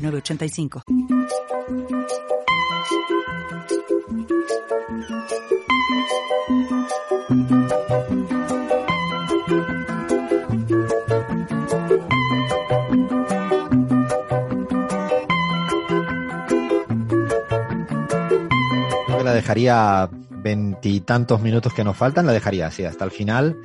985. la dejaría veintitantos minutos que nos faltan, la dejaría así hasta el final,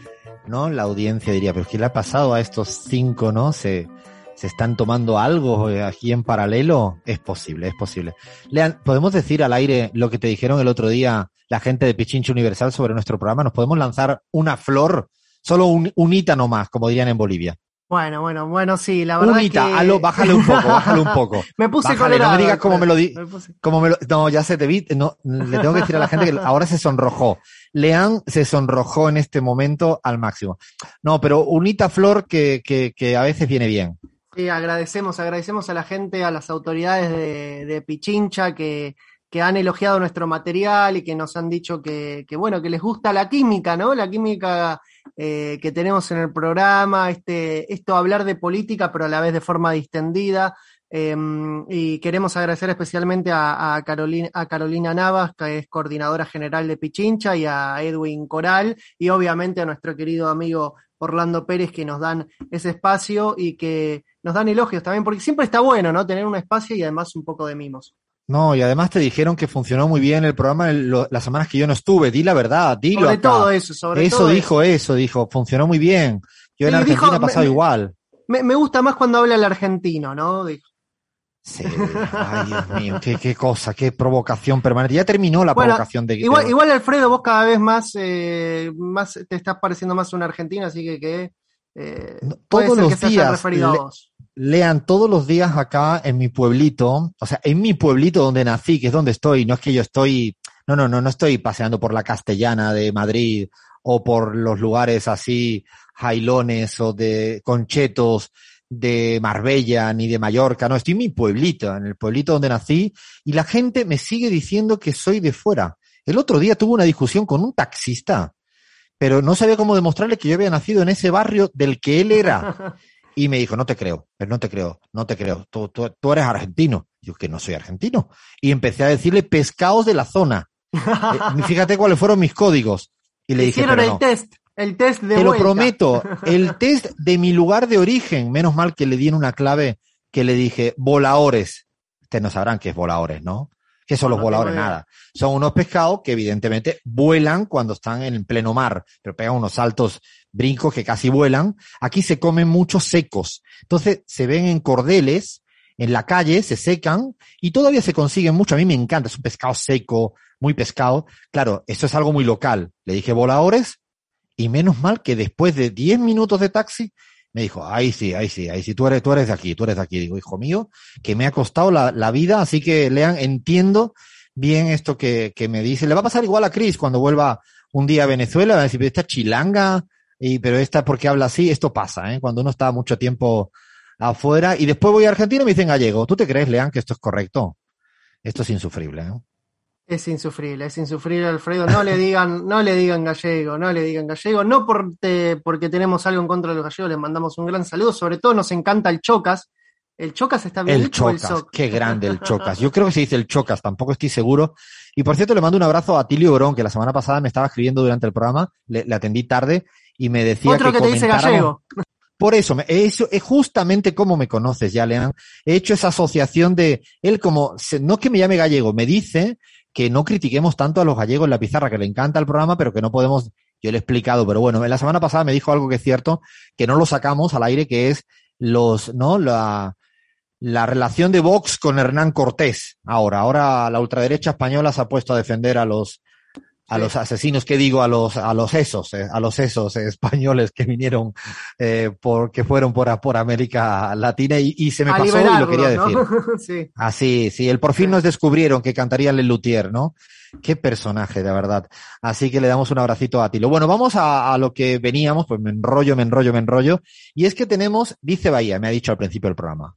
¿no? La audiencia diría, pero ¿qué le ha pasado a estos cinco, no? Se, se están tomando algo eh, aquí en paralelo, es posible, es posible. Lean, ¿podemos decir al aire lo que te dijeron el otro día la gente de Pichincho Universal sobre nuestro programa? ¿Nos podemos lanzar una flor? Solo un, unita nomás, como dirían en Bolivia. Bueno, bueno, bueno, sí, la verdad Unita, que... bájale un poco, bájale un poco. me puse bájale, colorado. No me digas cómo me lo di, me puse... cómo me lo, no, ya se te vi, no, le tengo que decir a la gente que ahora se sonrojó. Lean se sonrojó en este momento al máximo. No, pero unita flor que, que, que a veces viene bien. Sí, agradecemos, agradecemos a la gente, a las autoridades de, Pichincha que, que, han elogiado nuestro material y que nos han dicho que, que bueno, que les gusta la química, ¿no? La química eh, que tenemos en el programa, este, esto hablar de política, pero a la vez de forma distendida. Eh, y queremos agradecer especialmente a, a, Carolina, a Carolina Navas, que es coordinadora general de Pichincha, y a Edwin Coral, y obviamente a nuestro querido amigo Orlando Pérez, que nos dan ese espacio y que nos dan elogios también, porque siempre está bueno, ¿no? Tener un espacio y además un poco de mimos. No, y además te dijeron que funcionó muy bien el programa lo, las semanas que yo no estuve. Di la verdad, dilo Sobre acá. todo eso, sobre eso todo dijo eso. dijo, funcionó muy bien. Yo en Sí, Argentina dijo, he pasado me- igual. Me, me gusta más cuando habla el argentino, ¿no? Dijo. Sí, ay Dios mío, qué, qué cosa, qué provocación permanente. Ya terminó la Bueno, provocación de Igual, de- igual, Alfredo, vos cada vez más, eh, más te estás pareciendo más a un argentino, así que, que eh, No, todos que los se haya días referido le- a vos. lean todos los días acá en mi pueblito, o sea, en mi pueblito donde nací, que es donde estoy, no es que yo estoy, no, no, no, no estoy paseando por la castellana de Madrid o por los lugares así, jailones o de conchetos de Marbella ni de Mallorca, no, estoy en mi pueblito, en el pueblito donde nací, y la gente me sigue diciendo que soy de fuera. El otro día tuve una discusión con un taxista, pero no sabía cómo demostrarle que yo había nacido en ese barrio del que él era. Y me dijo, no te creo, pero no te creo, no te creo, tú, tú, tú eres argentino. Yo que no soy argentino. Y empecé a decirle pescados de la zona. Eh, fíjate cuáles fueron mis códigos. Y le dije, Hicieron pero el no. test, el test de Te lo prometo, el test de mi lugar de origen, menos mal que le di en una clave que le dije, volaores. Ustedes no sabrán qué es volaores, ¿no? ¿Qué son No, los voladores? Nada. Son unos pescados que evidentemente vuelan cuando están en pleno mar, pero pegan unos saltos brincos que casi vuelan. Aquí se comen muchos secos. Entonces se ven en cordeles, en la calle, se secan y todavía se consiguen mucho. A mí me encanta, es un pescado seco, muy pescado. Claro, esto es algo muy local. Le dije voladores y menos mal que después de 10 minutos de taxi me dijo, ahí sí, ahí sí, ahí sí, tú eres, tú eres de aquí, tú eres de aquí. Digo, hijo mío, que me ha costado la, la vida, así que lean, entiendo bien esto que, que me dice. Le va a pasar igual a Chris cuando vuelva un día a Venezuela, va a decir, "Pero esta chilanga, y, pero esta porque habla así, esto pasa, ¿eh? Cuando uno está mucho tiempo afuera y después voy a Argentina y me dicen gallego. ¿Tú te crees, Lean, que esto es correcto? Esto es insufrible, ¿eh? Es insufrible, es insufrible, Alfredo. No le digan, no le digan gallego, no le digan gallego. No por te- porque tenemos algo en contra de los gallegos, les mandamos un gran saludo. Sobre todo nos encanta el Chocas. ¿El Chocas está bien El dicho Chocas, qué grande el Chocas. Yo creo que se dice el Chocas, tampoco estoy seguro. Y por cierto, le mando un abrazo a Tilio Borón, que la semana pasada me estaba escribiendo durante el programa, le, le atendí tarde y me decía Otro que, te dice gallego. Por eso, eso es justamente como me conoces ya, Lean. He hecho esa asociación de él como, no que me llame gallego, me dice que no critiquemos tanto a los gallegos en la pizarra, que le encanta el programa, pero que no podemos, yo le he explicado, pero bueno, en la semana pasada me dijo algo que es cierto, que no lo sacamos al aire, que es los, ¿no? La, la relación de Vox con Hernán Cortés. Ahora, ahora la ultraderecha española se ha puesto a defender a los, a los asesinos que digo, a los, a los esos, eh, a los esos españoles que vinieron, eh, por, que fueron por, por América Latina y, y se me A pasó y lo quería ¿no? decir. sí. Así, sí, el por fin Sí. nos descubrieron que cantaría Lelutier, ¿no? Qué personaje, de verdad. Así que le damos un abracito a Tilo. Bueno, vamos a, a lo que veníamos, pues me enrollo, me enrollo, me enrollo. Y es que tenemos, dice Bahía, me ha dicho al principio del programa.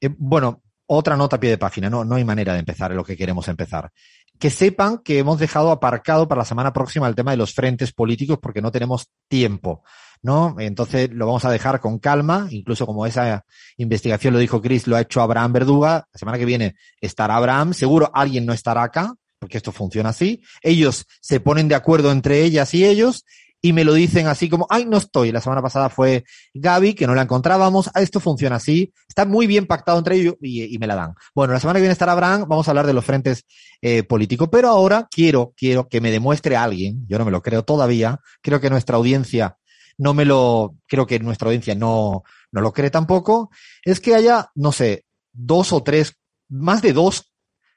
Eh, bueno, otra nota a pie de página, no, no hay manera de empezar en lo que queremos empezar. Que sepan que hemos dejado aparcado para la semana próxima el tema de los frentes políticos porque no tenemos tiempo, ¿no? Entonces lo vamos a dejar con calma, incluso como esa investigación lo dijo Chris, lo ha hecho Abraham Verduga. La semana que viene estará Abraham, seguro alguien no estará acá, porque esto funciona así. Ellos se ponen de acuerdo entre ellas y ellos y me lo dicen así como, ay, no estoy. La semana pasada fue Gaby, que no la encontrábamos. Ah, esto funciona así. Está muy bien pactado entre ellos y, me la dan. Bueno, la semana que viene estará Abraham. Vamos a hablar de los frentes eh, políticos. Pero ahora quiero, quiero que me demuestre alguien. Yo no me lo creo todavía. Creo que nuestra audiencia no me lo, creo que nuestra audiencia no, no lo cree tampoco. Es que haya, no sé, dos o tres, más de dos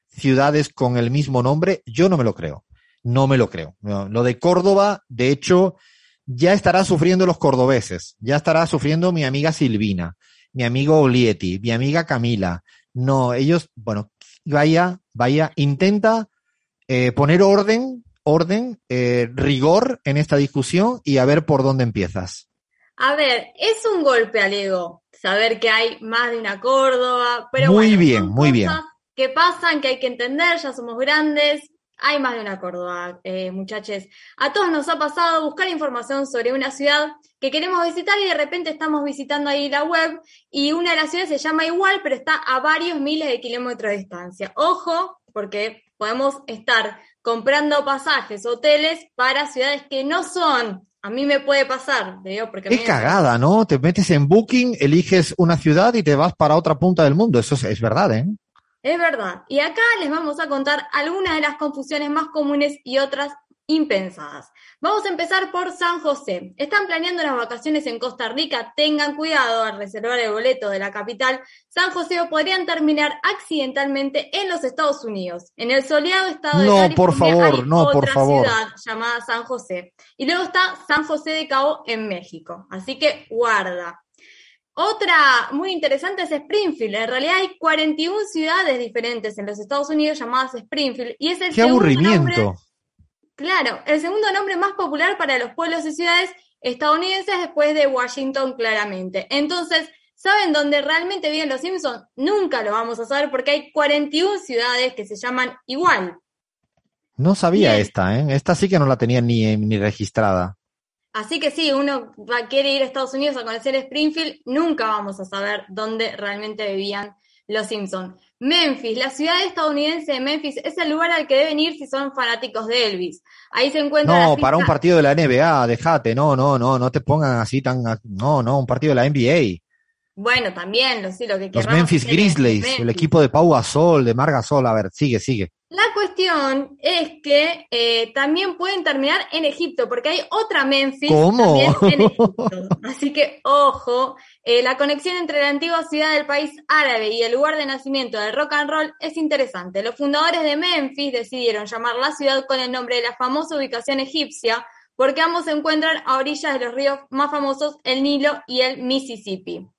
ciudades con el mismo nombre. Yo no me lo creo. No me lo creo. No, Lo de Córdoba, de hecho, ya estará sufriendo los cordobeses, ya estará sufriendo mi amiga Silvina, mi amigo Olieti, mi amiga Camila. No, ellos, bueno, vaya, vaya, intenta eh, poner orden, orden, eh, rigor en esta discusión y a ver por dónde empiezas. A ver, es un golpe al ego saber que hay más de una Córdoba, pero Muy bueno, bien, muy bien. cosas que pasan, que hay que entender, ya somos grandes, hay más de una Córdoba, eh, muchachos. A todos nos ha pasado buscar información sobre una ciudad que queremos visitar y de repente estamos visitando ahí la web y una de las ciudades se llama igual, pero está a varios miles de kilómetros de distancia. Ojo, porque podemos estar comprando pasajes, hoteles para ciudades que no son. A mí me puede pasar, digo, porque Es cagada, ¿no? Te metes en Booking, eliges una ciudad y te vas para otra punta del mundo. Eso es, es verdad, ¿eh? Es verdad. Y acá les vamos a contar algunas de las confusiones más comunes y otras impensadas. Vamos a empezar por San José. Están planeando las vacaciones en Costa Rica. Tengan cuidado al reservar el boleto de la capital. San José o podrían terminar accidentalmente en los Estados Unidos. En el soleado estado de No, California por favor, hay no, por otra favor. ciudad llamada San José. Y luego está San José de Cabo en México. Así que guarda. Otra muy interesante es Springfield. En realidad hay 41 ciudades diferentes en los Estados Unidos llamadas Springfield y es el Qué aburrimiento. nombre, claro, el segundo nombre más popular para los pueblos y ciudades estadounidenses después de Washington claramente. Entonces, ¿saben dónde realmente viven los Simpsons? Nunca lo vamos a saber porque hay 41 ciudades que se llaman igual. No sabía Bien. esta, ¿eh? Esta sí que no la tenía ni, ni registrada. Así que sí, uno va, quiere ir a Estados Unidos a conocer Springfield, nunca vamos a saber dónde realmente vivían los Simpsons. Memphis, la ciudad estadounidense de Memphis, es el lugar al que deben ir si son fanáticos de Elvis. Ahí se encuentra No, para un partido de la NBA, déjate, no, no, no, no te pongan así tan, no, no, un partido de la NBA. Bueno, también, lo, sí, lo que Los Memphis Grizzlies, el equipo de Pau Gasol, de Mar Gasol, a ver, sigue, sigue. La cuestión es que eh, también pueden terminar en Egipto, porque hay otra Memphis ¿Cómo? también en Egipto. Así que, ojo, eh, la conexión entre la antigua ciudad del país árabe y el lugar de nacimiento del rock and roll es interesante. Los fundadores de Memphis decidieron llamar la ciudad con el nombre de la famosa ubicación egipcia, porque ambos se encuentran a orillas de los ríos más famosos, el Nilo y el Mississippi.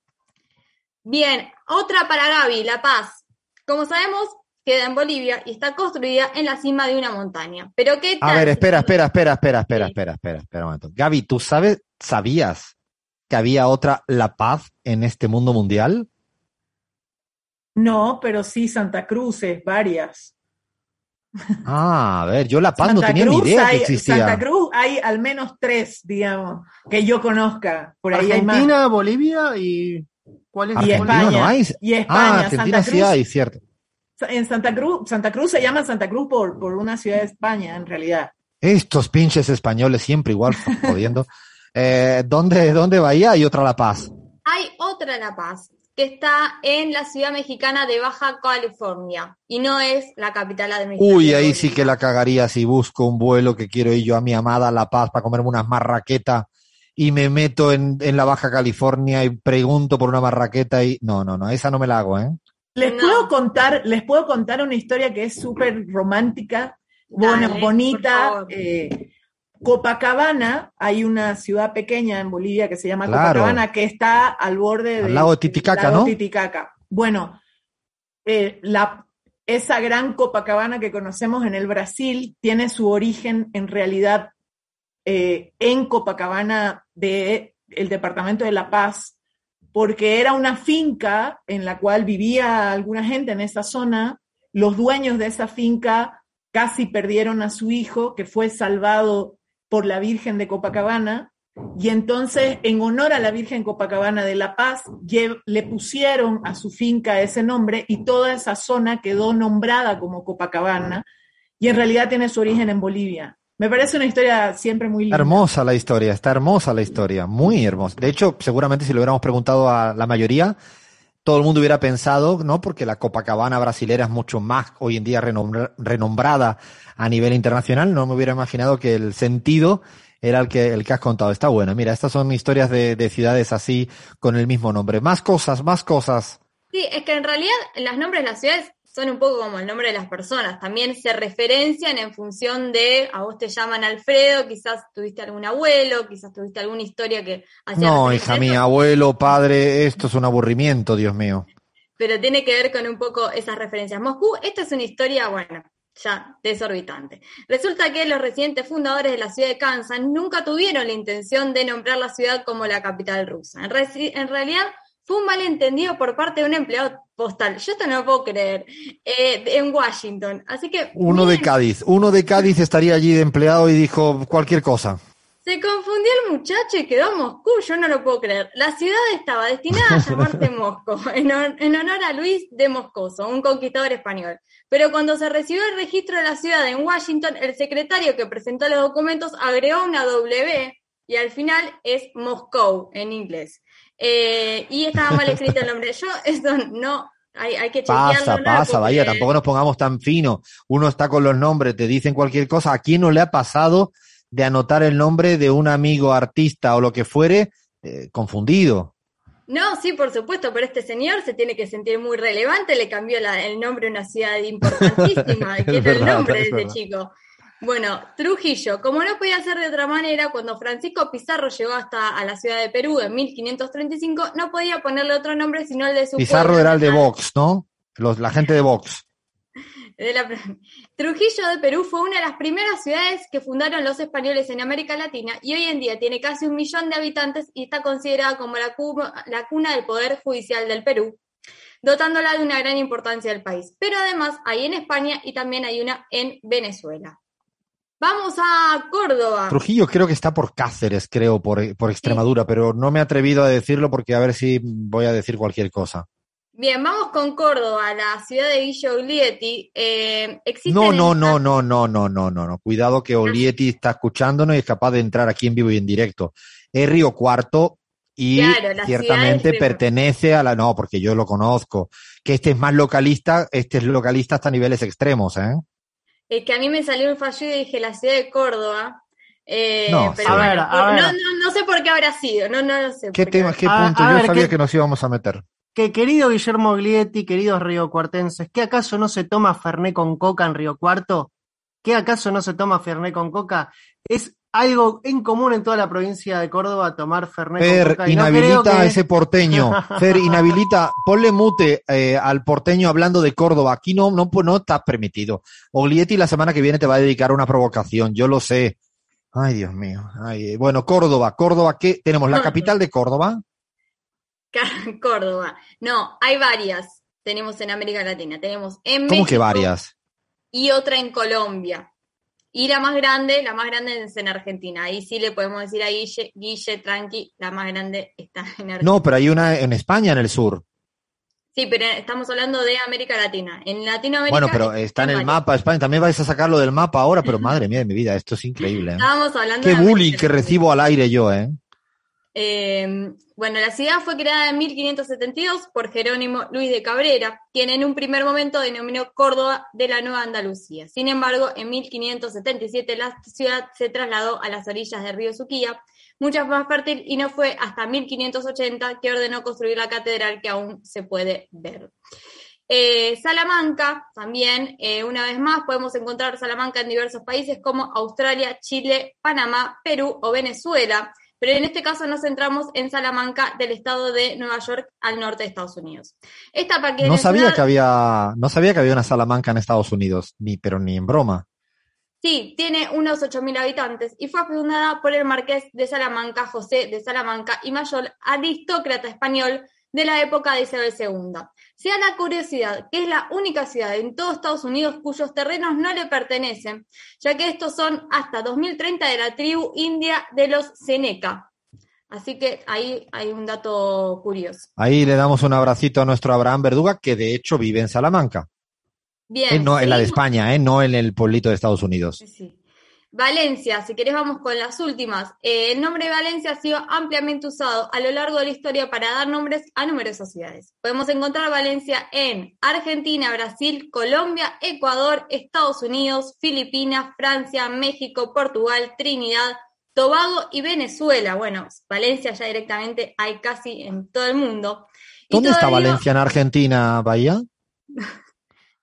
Bien, otra para Gaby, La Paz. Como sabemos, queda en Bolivia y está construida en la cima de una montaña. Pero ¿qué tal? A ver, espera, espera, espera, espera, espera, Sí. espera, espera, espera un momento. Gaby, ¿tú sabes, sabías que había otra La Paz en este mundo mundial? No, pero sí Santa Cruz es varias. Ah, a ver, yo La Paz no Santa tenía Cruz ni idea que hay- existía. Santa Cruz hay al menos tres, digamos, que yo conozca. Por ahí hay más. Argentina, Bolivia y ¿cuál es? Y? Argentina España. no hay. Y Ah, España, Argentina Santa sí Cruz. hay, cierto. En Santa Cruz, Santa Cruz se llama Santa Cruz por, por una ciudad de España, en realidad. Estos pinches españoles siempre igual jodiendo. Eh, ¿dónde, ¿Dónde Bahía hay otra La Paz? Hay otra La Paz, que está en la ciudad mexicana de Baja California, y no es la capital administrativa. Uy, ahí sí que la cagaría si busco un vuelo que quiero ir yo a mi amada La Paz para comerme unas marraquetas y me meto en, en la Baja California y pregunto por una marraqueta y no, no, no, esa no me la hago, ¿eh? Les No. puedo contar, les puedo contar una historia que es súper romántica bonita. eh, Copacabana, hay una ciudad pequeña en Bolivia que se llama Claro. Copacabana, que está al borde Al del lago de Titicaca, lago ¿no? Titicaca. Bueno, eh, la, esa gran Copacabana que conocemos en el Brasil tiene su origen en realidad eh, en Copacabana de el departamento de La Paz, porque era una finca en la cual vivía alguna gente en esa zona. Los dueños de esa finca casi perdieron a su hijo, que fue salvado por la Virgen de Copacabana, y entonces, en honor a la Virgen Copacabana de La Paz, le pusieron a su finca ese nombre y toda esa zona quedó nombrada como Copacabana, y en realidad tiene su origen en Bolivia. Me parece una historia siempre muy linda. Hermosa la historia, está hermosa la historia, muy hermosa. De hecho, seguramente si lo hubiéramos preguntado a la mayoría, todo el mundo hubiera pensado, ¿no? Porque la Copacabana brasilera es mucho más hoy en día renombra- renombrada a nivel internacional. No me hubiera imaginado que el sentido era el que, el que has contado. Está bueno. Mira, estas son historias de, de ciudades así con el mismo nombre. Más cosas, más cosas. Sí, es que en realidad los nombres de las ciudades son un poco como el nombre de las personas. También se referencian en función de, a vos te llaman Alfredo, quizás tuviste algún abuelo, quizás tuviste alguna historia que hacía No, hija mía, abuelo, padre, esto es un aburrimiento, Dios mío. Pero tiene que ver con un poco esas referencias. Moscú, esta es una historia, bueno, ya desorbitante. Resulta que los residentes fundadores de la ciudad de Kansas nunca tuvieron la intención de nombrar la ciudad como la capital rusa. En, en realidad fue un malentendido por parte de un empleado postal. Yo esto no lo puedo creer. eh, en Washington. Así que. Uno de Cádiz, uno de Cádiz estaría allí de empleado y dijo cualquier cosa. Se confundió el muchacho y quedó Moscú, yo no lo puedo creer. La ciudad estaba destinada a llamarse Moscú, en, en honor a Luis de Moscoso, un conquistador español. Pero cuando se recibió el registro de la ciudad en Washington, el secretario que presentó los documentos agregó una W y al final es Moscow en inglés. Eh, y estaba mal escrito el nombre. Yo, esto no, hay, hay que. Pasa, pasa, puedo vaya, tampoco nos pongamos tan fino. Uno está con los nombres, te dicen cualquier cosa. ¿A quién no le ha pasado de anotar el nombre de un amigo artista o lo que fuere eh, confundido? No, sí, por supuesto, pero este señor se tiene que sentir muy relevante, le cambió la- el nombre a una ciudad importantísima, que es el nombre de es este chico. Bueno, Trujillo, como no podía ser de otra manera, cuando Francisco Pizarro llegó hasta a la ciudad de Perú en 1535, no podía ponerle otro nombre sino el de su Pizarro pueblo era el de. Vox, ¿no? Los, la gente de Vox. De la- Trujillo de Perú fue una de las primeras ciudades que fundaron los españoles en América Latina y hoy en día tiene casi un millón de habitantes y está considerada como la, cu- la cuna del Poder Judicial del Perú, dotándola de una gran importancia del país. Pero además hay en España y también hay una en Venezuela. Vamos a Córdoba. Trujillo creo que está por Cáceres, creo, por, por Extremadura, pero no me he atrevido a decirlo porque a ver si voy a decir cualquier cosa. Bien, vamos con Córdoba, la ciudad de Guillo Oglietti. Eh, No, no, no, no, no, no, no, no, no. Cuidado que Olietti está escuchándonos y es capaz de entrar aquí en vivo y en directo. Es Río Cuarto y Claro, ciertamente pertenece a la, no, porque yo lo conozco. Que este es más localista, este es localista hasta niveles extremos, ¿eh? Es que a mí me salió un fallo y dije la ciudad de Córdoba. Eh, No, pero sí. A bueno, ver, a por- ver. no, no, no sé por qué habrá sido, no, no lo sé. ¿Qué por qué. tema, qué A- punto? a yo ver, sabía ¿qué- que nos íbamos a meter. Que querido Guillermo Glietti, queridos riocuartenses, ¿qué acaso no se toma Ferné con coca en Río Cuarto? ¿Qué acaso no se toma Ferné con coca? Es algo en común en toda la provincia de Córdoba tomar Ferné con Fer, coca. y no inhabilita a ese porteño. Fer, inhabilita, ponle mute eh, al porteño hablando de Córdoba. Aquí no, no, no está permitido. Oglietti la semana que viene te va a dedicar a una provocación, yo lo sé. Ay, Dios mío. Ay, bueno, Córdoba, Córdoba, ¿qué? Tenemos la capital de Córdoba. Córdoba. No, hay varias. Tenemos en América Latina. Tenemos en ¿Cómo que varias? Y otra en Colombia. Y la más grande, la más grande es en Argentina. Ahí sí le podemos decir a Guille, Guille, tranqui, la más grande está en Argentina. No, pero hay una en España, en el sur. Sí, pero estamos hablando de América Latina. En Latinoamérica. Bueno, pero está en el mapa España. También vais a sacarlo del mapa ahora, pero madre mía de mi vida, esto es increíble. ¿eh? Estábamos hablando Qué de bullying que recibo al aire yo, ¿eh? Eh, bueno, la ciudad fue creada en 1572 por Jerónimo Luis de Cabrera, quien en un primer momento denominó Córdoba de la Nueva Andalucía. Sin embargo, en 1577 la ciudad se trasladó a las orillas del río Suquía, mucho más fértil, y no fue hasta 1580 que ordenó construir la catedral que aún se puede ver. Eh, Salamanca, también, eh, una vez más, podemos encontrar Salamanca en diversos países como Australia, Chile, Panamá, Perú o Venezuela. Pero en este caso nos centramos en Salamanca del estado de Nueva York al norte de Estados Unidos. Esta no sabía que había, no sabía que había una Salamanca en Estados Unidos, ni, pero ni en broma. Sí, tiene unos 8.000 habitantes y fue fundada por el marqués de Salamanca, José de Salamanca y Mayor, aristócrata español de la época de Isabel II. Se da la curiosidad que es la única ciudad en todo Estados Unidos cuyos terrenos no le pertenecen, ya que estos son hasta 2030 de la tribu india de los Seneca. Así que ahí hay un dato curioso. Ahí le damos un abracito a nuestro Abraham Verduga, que de hecho vive en Salamanca. Bien. Eh, no, en la de España, ¿eh? no en el pueblito de Estados Unidos. Sí. Valencia, si querés vamos con las últimas. Eh, el nombre de Valencia ha sido ampliamente usado a lo largo de la historia para dar nombres a numerosas ciudades. Podemos encontrar Valencia en Argentina, Brasil, Colombia, Ecuador, Estados Unidos, Filipinas, Francia, México, Portugal, Trinidad, Tobago y Venezuela. Bueno, Valencia ya directamente hay casi en todo el mundo. ¿Dónde está Valencia en Argentina, Bahía?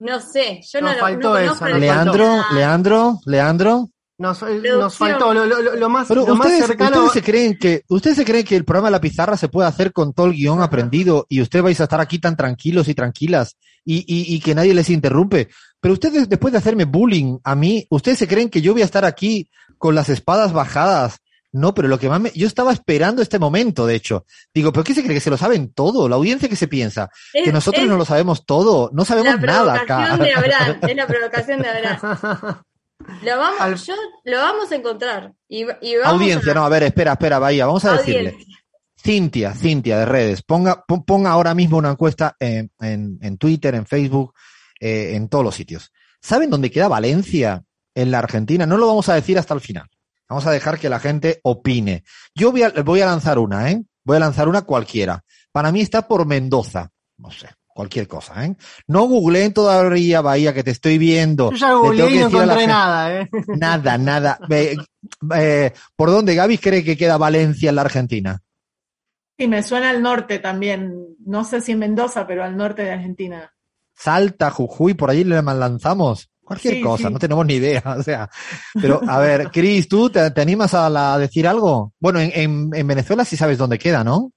No sé, yo no faltó lo eso, Leandro, Leandro, Leandro. Nos, nos faltó lo, lo, lo más, Pero lo ustedes, más cercano. ustedes se creen que ustedes se creen que el programa de la pizarra se puede hacer con todo el guion aprendido y ustedes vais a estar aquí tan tranquilos y tranquilas y, y, y que nadie les interrumpe. Pero ustedes después de hacerme bullying a mí, ustedes se creen que yo voy a estar aquí con las espadas bajadas. No, pero lo que más me, yo estaba esperando este momento, de hecho. Digo, ¿pero qué se cree que se lo saben todo? La audiencia que se piensa que nosotros es no lo sabemos todo, no sabemos la nada acá. provocación de Abraham, es la provocación de Abraham. Lo vamos, Al- yo, lo vamos a encontrar. Y, y vamos Audiencia, a, no, a ver, espera, espera, Bahía, vamos a decirle. Cintia, Cintia de redes, ponga, pon- ponga ahora mismo una encuesta en, en, en Twitter, en Facebook, eh, en todos los sitios. ¿Saben dónde queda Valencia en la Argentina? No lo vamos a decir hasta el final. Vamos a dejar que la gente opine. Yo voy a, voy a lanzar una, ¿eh? Voy a lanzar una cualquiera. Para mí está por Mendoza. No sé, cualquier cosa, ¿eh? No googleen todavía Bahía, que te estoy viendo. Yo ya googleé y no encontré nada, ¿eh? Nada, nada. Eh, eh, ¿Por dónde Gaby cree que queda Valencia en la Argentina? Sí, me suena al norte también. No sé si en Mendoza, pero al norte de Argentina. Salta, Jujuy, por allí le lanzamos. Cualquier Sí, cosa, sí. no tenemos ni idea. O sea, pero a ver, Cris, ¿tú te, te animas a, la- a decir algo? Bueno, en, en, en Venezuela sí sabes dónde queda, ¿no?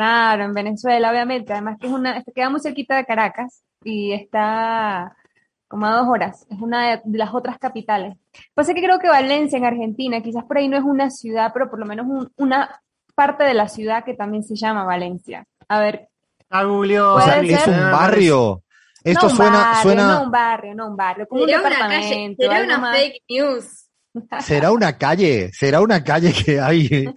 Claro, en Venezuela, obviamente. Además que es una, queda muy cerquita de Caracas y está como a dos horas. Es una de, las otras capitales. Pasa que creo que Valencia en Argentina, quizás por ahí no es una ciudad, pero por lo menos un- una parte de la ciudad que también se llama Valencia. A ver, La googleó. O sea, Puede es ser. un barrio. Esto no un suena, barrio, suena, no un barrio, no un barrio, como un Será una calle, departamento, una fake news. Será una calle, será una calle que hay.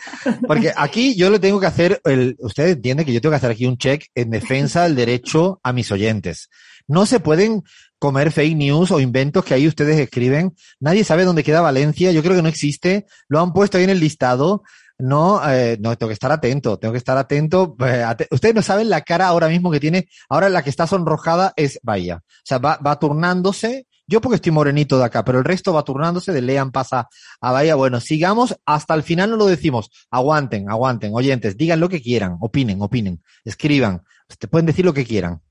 Porque aquí yo le tengo que hacer, el, usted entiende que yo tengo que hacer aquí un check en defensa del derecho a mis oyentes. No se pueden comer fake news o inventos que ahí ustedes escriben. Nadie sabe dónde queda Valencia. Yo creo que no existe. Lo han puesto ahí en el listado. No, eh, no, tengo que estar atento, tengo que estar atento. Eh, ustedes no saben la cara ahora mismo que tiene. Ahora la que está sonrojada es Bahía. O sea, va, va turnándose. Yo porque estoy morenito de acá, pero el resto va turnándose. De Lean pasa a Bahía. Bueno, sigamos. Hasta el final no lo decimos. Aguanten, aguanten. Oyentes, digan lo que quieran. Opinen, opinen. Escriban. Te pueden decir lo que quieran.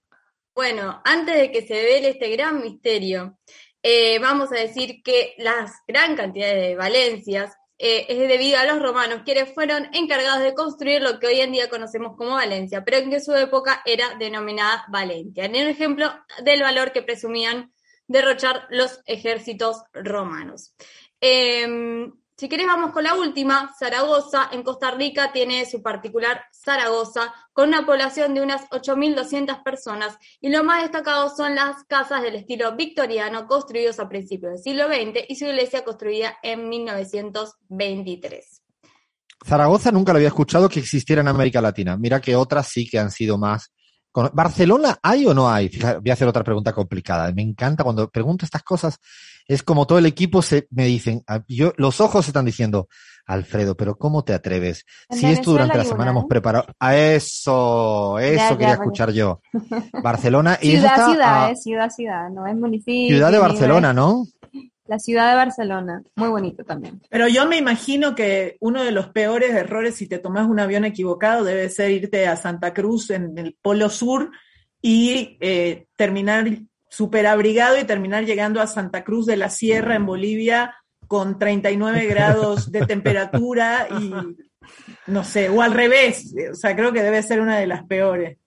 Bueno, antes de que se vele este gran misterio, eh, vamos a decir que las gran cantidad de Valencias eh, es debido a los romanos, quienes fueron encargados de construir lo que hoy en día conocemos como Valencia, pero en que su época era denominada Valencia. En un ejemplo del valor que presumían derrochar los ejércitos romanos. Em, si querés vamos con la última, Zaragoza, en Costa Rica tiene su particular Zaragoza, con una población de unas 8.200 personas, y lo más destacado son las casas del estilo victoriano construidos a principios del siglo XX y su iglesia construida en 1923. Zaragoza nunca lo había escuchado que existiera en América Latina. Mira que otras sí que han sido más. ¿Barcelona hay o no hay? Voy a hacer otra pregunta complicada. Me encanta cuando pregunto estas cosas. Es como todo el equipo se me dicen, ah, yo, los ojos están diciendo, Alfredo, pero ¿cómo te atreves? En Si esto durante la semana una, hemos ¿eh? preparado. A eso, eso Ya, ya, quería escuchar yo. Barcelona y eso Ciudad, está ciudad, a- eh, ciudad, ciudad, no es municipio. ciudad de Barcelona, es- ¿no? La ciudad de Barcelona, muy bonito también. Pero yo me imagino que uno de los peores errores si te tomas un avión equivocado debe ser irte a Santa Cruz en el Polo Sur y eh, terminar súper abrigado y terminar llegando a Santa Cruz de la Sierra en Bolivia con 39 grados de temperatura y no sé, o al revés, o sea, creo que debe ser una de las peores.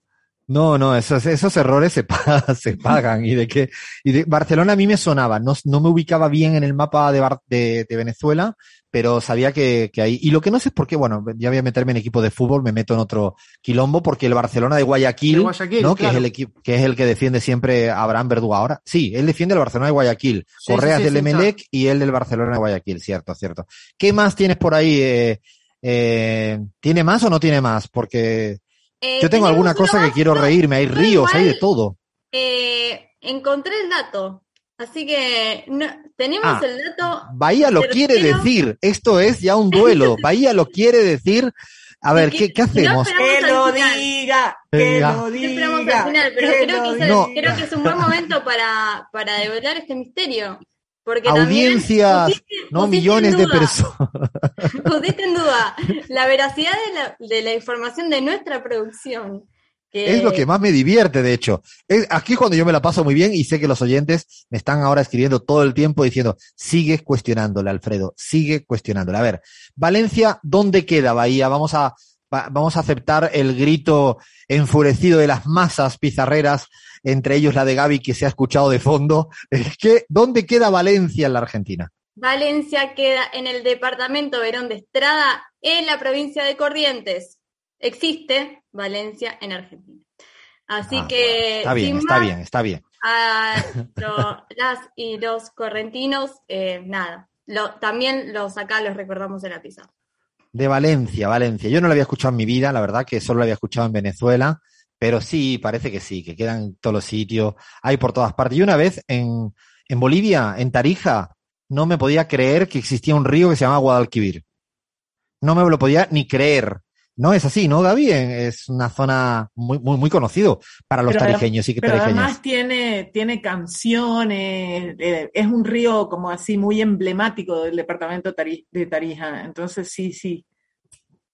No, no, esos, esos errores se, se pagan. Y de que, y de Barcelona a mí me sonaba, no, no me ubicaba bien en el mapa de, de, de Venezuela, pero sabía que, que ahí. Y lo que no sé es por qué, bueno, ya voy a meterme en equipo de fútbol, me meto en otro quilombo, porque el Barcelona de Guayaquil, ¿no? que es el equipo, que es el que defiende siempre a Abraham Verdú ahora. Sí, él defiende el Barcelona de Guayaquil. Correas del Emelec y él del Barcelona de Guayaquil, cierto, cierto. ¿Qué más tienes por ahí? Eh, eh, ¿Tiene más o no tiene más? Porque Eh, yo tengo alguna cosa que quiero reírme, hay ríos, hay de todo. eh, encontré el dato. Así que no- tenemos Ah, el dato. Bahía lo tercero. quiere decir, esto es ya un duelo. Bahía lo quiere decir. A ver, ¿qué, qué hacemos? Que lo diga, que lo diga. al final, pero creo que, es el- No. creo que es un buen momento para, para develar este misterio. Porque Audiencias, también pusiste- no pusiste millones de personas. Pusiste en duda la veracidad de la, de la información de nuestra producción. Que Es lo que más me divierte, de hecho. Es, aquí es cuando yo me la paso muy bien y sé que los oyentes me están ahora escribiendo todo el tiempo diciendo, sigue cuestionándole, Alfredo, sigue cuestionándole. A ver, Valencia, ¿dónde queda Bahía? Vamos a, va- vamos a aceptar el grito enfurecido de las masas pizarreras, entre ellos la de Gaby que se ha escuchado de fondo. Es que, ¿dónde queda Valencia en la Argentina? Valencia queda en el departamento Verón de Estrada, en la provincia de Corrientes. Existe Valencia en Argentina. Así Ah, que, está bien, está más, bien, está bien. a lo- las y los correntinos, eh, nada. Lo- también los acá los recordamos en la pizarra. De Valencia, Valencia. Yo no la había escuchado en mi vida, la verdad que solo la había escuchado en Venezuela, pero sí, parece que sí, que quedan en todos los sitios, hay por todas partes. Y una vez en, en Bolivia, en Tarija, no me podía creer que existía un río que se llama Guadalquivir. No me lo podía ni creer. No es así, ¿no, Gaby? Es una zona muy, muy, muy conocido para los Pero tarijeños y Pero tarijeñas. además tiene, tiene canciones, eh, es un río como así muy emblemático del departamento de Tarija. Entonces sí, sí.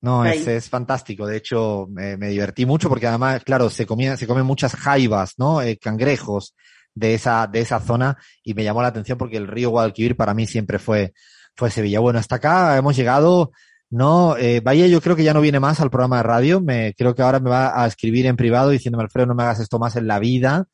No, es, es fantástico. De hecho, me, me divertí mucho porque además, claro, se comían, se comen muchas jaivas, ¿no? Eh, cangrejos de esa, de esa zona y me llamó la atención porque el río Guadalquivir para mí siempre fue, fue Sevilla. Bueno, hasta acá hemos llegado. No, eh, yo creo que ya no viene más al programa de radio. Me, creo que ahora me va a escribir en privado diciéndome, Alfredo, no me hagas esto más en la vida.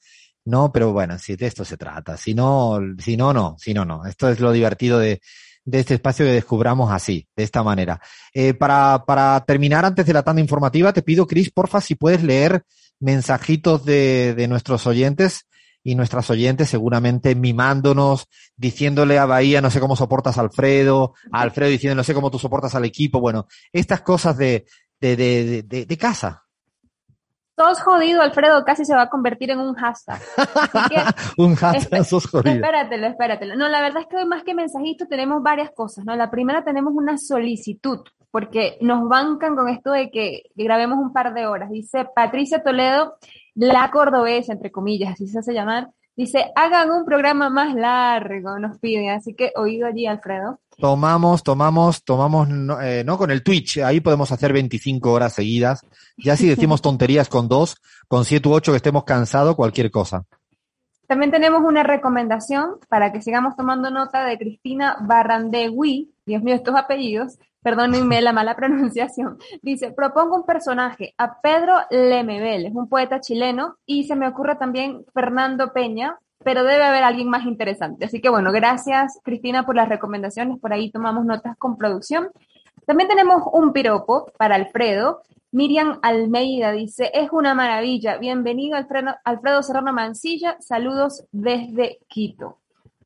No, pero bueno, si de esto se trata. Si no, si no, no, si no, no. Esto es lo divertido de, de este espacio que descubramos así, de esta manera. Eh, para, para terminar, antes de la tanda informativa, te pido, Cris, porfa, si puedes leer mensajitos de, de nuestros oyentes y nuestras oyentes, seguramente mimándonos, diciéndole a Bahía, no sé cómo soportas a Alfredo, a Alfredo diciendo, no sé cómo tú soportas al equipo. Bueno, estas cosas de, de, de, de, casa. Sos jodido, Alfredo, casi se va a convertir en un hashtag. Que Un hashtag, sos jodido. Espératelo, espératelo. No, la verdad es que hoy más que mensajito tenemos varias cosas, ¿no? La primera tenemos una solicitud, porque nos bancan con esto de que grabemos un par de horas. Dice Patricia Toledo, la cordobesa, entre comillas, así se hace llamar. Dice, hagan un programa más largo, nos piden. Así que oído allí, Alfredo. Tomamos, tomamos, tomamos, no, eh, no con el Twitch, ahí podemos hacer 25 horas seguidas. Ya si decimos tonterías con dos, con siete u ocho que estemos cansados, cualquier cosa. También tenemos una recomendación para que sigamos tomando nota de Cristina Barrandegui. Dios mío, estos apellidos. Perdónenme la mala pronunciación. Dice, propongo un personaje, a Pedro Lemebel, es un poeta chileno, y se me ocurre también Fernando Peña, pero debe haber alguien más interesante. Así que bueno, gracias Cristina por las recomendaciones, por ahí tomamos notas con producción. También tenemos un piropo para Alfredo. Miriam Almeida dice, es una maravilla. Bienvenido Alfredo, Alfredo Serrano Mancilla. Saludos desde Quito.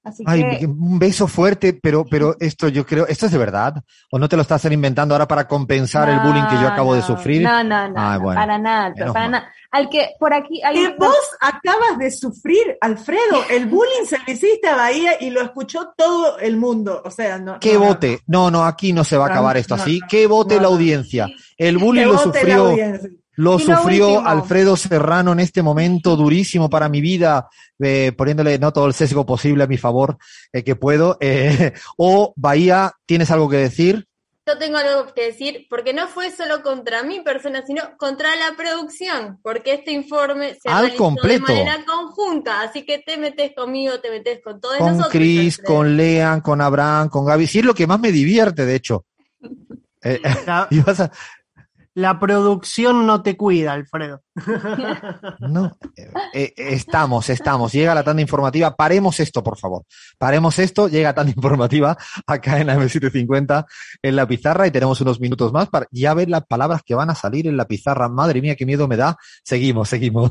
Así Ay, que un beso fuerte, pero, pero esto yo creo, ¿esto es de verdad? ¿O no te lo estás inventando ahora para compensar el bullying que yo acabo de no, sufrir? No, no, no, Ay, no, bueno, para nada, para nada. Al que por aquí hay Que vos acabas de sufrir, Alfredo, el bullying se lo hiciste a Bahía y lo escuchó todo el mundo. O sea, no. ¿Qué no, no, vote? No, no, aquí no se va a No, acabar esto no, así. no, ¿Qué vote no, la no. audiencia? El Que bullying lo sufrió, audiencia. Lo Y sufrió. Alfredo Serrano en este momento durísimo para mi vida, eh, poniéndole no todo el sesgo posible a mi favor eh, que puedo. eh, o Bahía, ¿tienes algo que decir? yo tengo algo que decir, porque no fue solo contra mi persona, sino contra la producción, porque este informe se Al completo. de manera conjunta, así que te metes conmigo, te metes con todos Con nosotros. Chris, Alfredo. con Lean, con Abraham, con Gaby. Sí, es lo que más me divierte, de hecho. Eh, ibas a- la producción no te cuida, Alfredo. No, eh, eh, estamos, estamos. Llega la tanda informativa. Paremos esto, por favor. Paremos esto. Llega tanda informativa acá en la M750 en la pizarra y tenemos unos minutos más para ya ver las palabras que van a salir en la pizarra. Madre mía, qué miedo me da. Seguimos, seguimos.